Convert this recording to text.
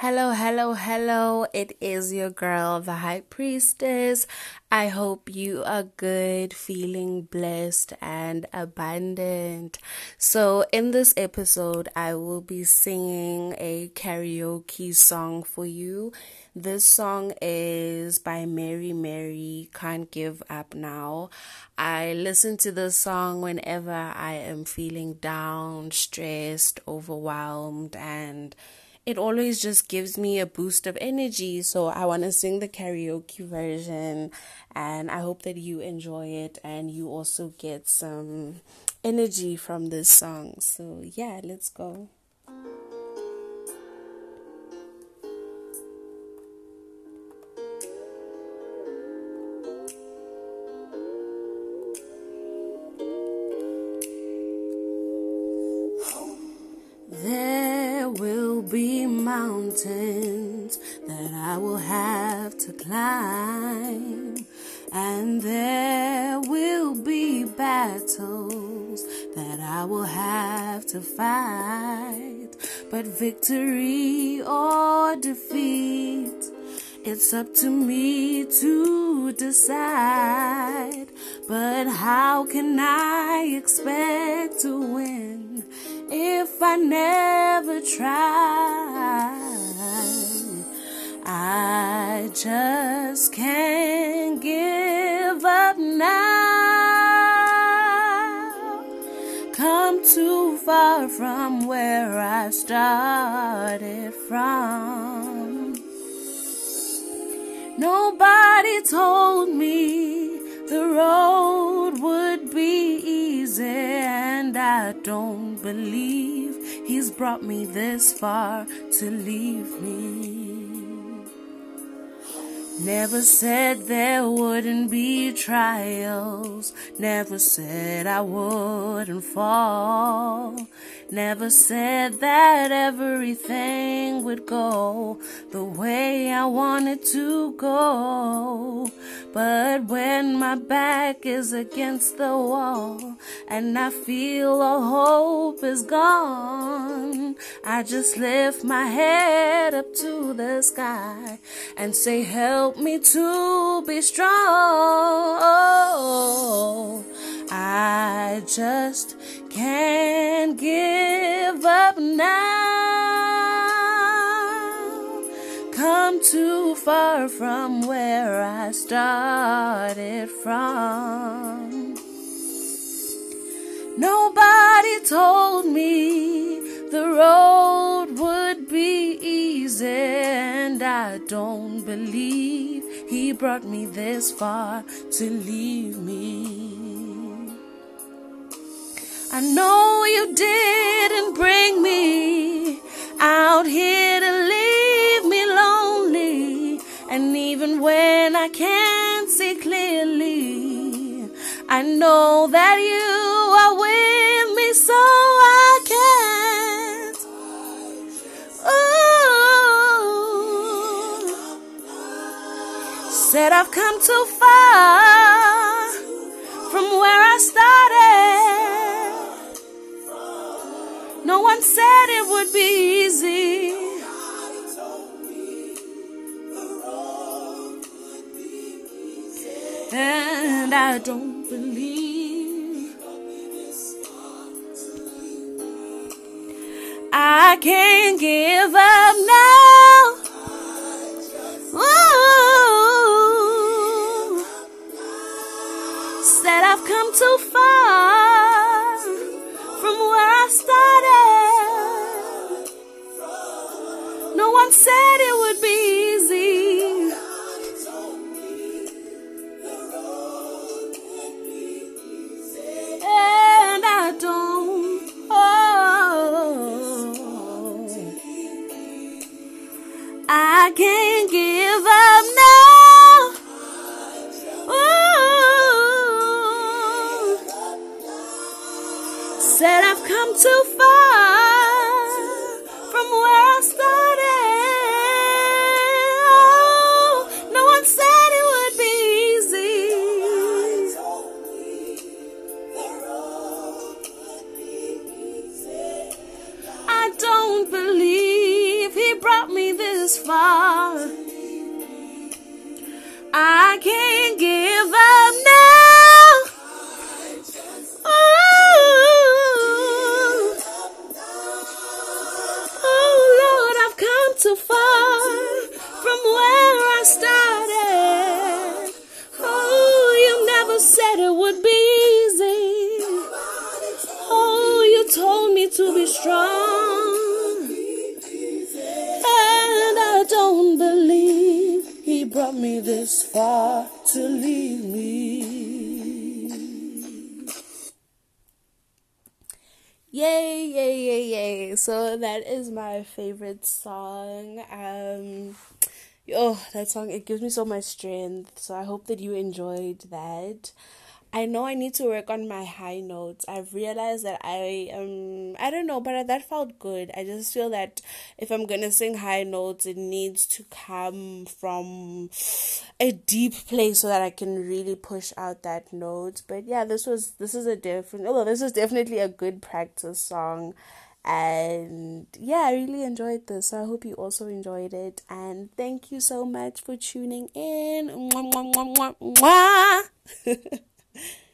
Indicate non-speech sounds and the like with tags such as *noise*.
Hello, hello, hello. It is your girl, the High Priestess. I hope you are good, feeling blessed and abundant. So, in this episode, I will be singing a karaoke song for you. This song is by Mary Mary, Can't Give Up Now. I listen to this song whenever I am feeling down, stressed, overwhelmed, and it always just gives me a boost of energy. So I want to sing the karaoke version, and I hope that you enjoy it and you also get some energy from this song. So, yeah, let's go. Be mountains that I will have to climb, and there will be battles that I will have to fight. But victory or defeat, it's up to me to decide. But how can I expect to win? if I never try. I just can't give up now. Come too far from where I started from. Nobody told me the road would be easy, and I don't believe He's brought me this far to leave me. Never said there wouldn't be trials. Never said I wouldn't fall. Never said that everything would go the way I wanted to go. But when my back is against the wall and I feel all hope is gone, I just lift my head up to the sky and say, Help me to be strong. I just can't give up now. Come too far from where I started from. Nobody told me the road would be easy, and I don't believe He brought me this far to leave me. I know you didn't bring me out here to leave me lonely. And even when I can't see clearly, I know that you are with me, so I can't. Ooh. Said I've come too far And I don't believe I can't come too far from where I started. Oh, no one said it would be easy. I don't believe he brought me this far. I can't Too far from where I started. Oh, you never said it would be easy. Oh, you told me to be strong. And I don't believe he brought me this far to leave So that is my favorite song. Um oh, that song it gives me so much strength. So I hope that you enjoyed that. I know I need to work on my high notes. I've realized that I um I don't know, but that felt good. I just feel that if I'm gonna sing high notes, it needs to come from a deep place so that I can really push out that note. But yeah, this was this is a different. Although this is definitely a good practice song. And yeah, I really enjoyed this. So I hope you also enjoyed it. And thank you so much for tuning in. Mwah, mwah, mwah. *laughs*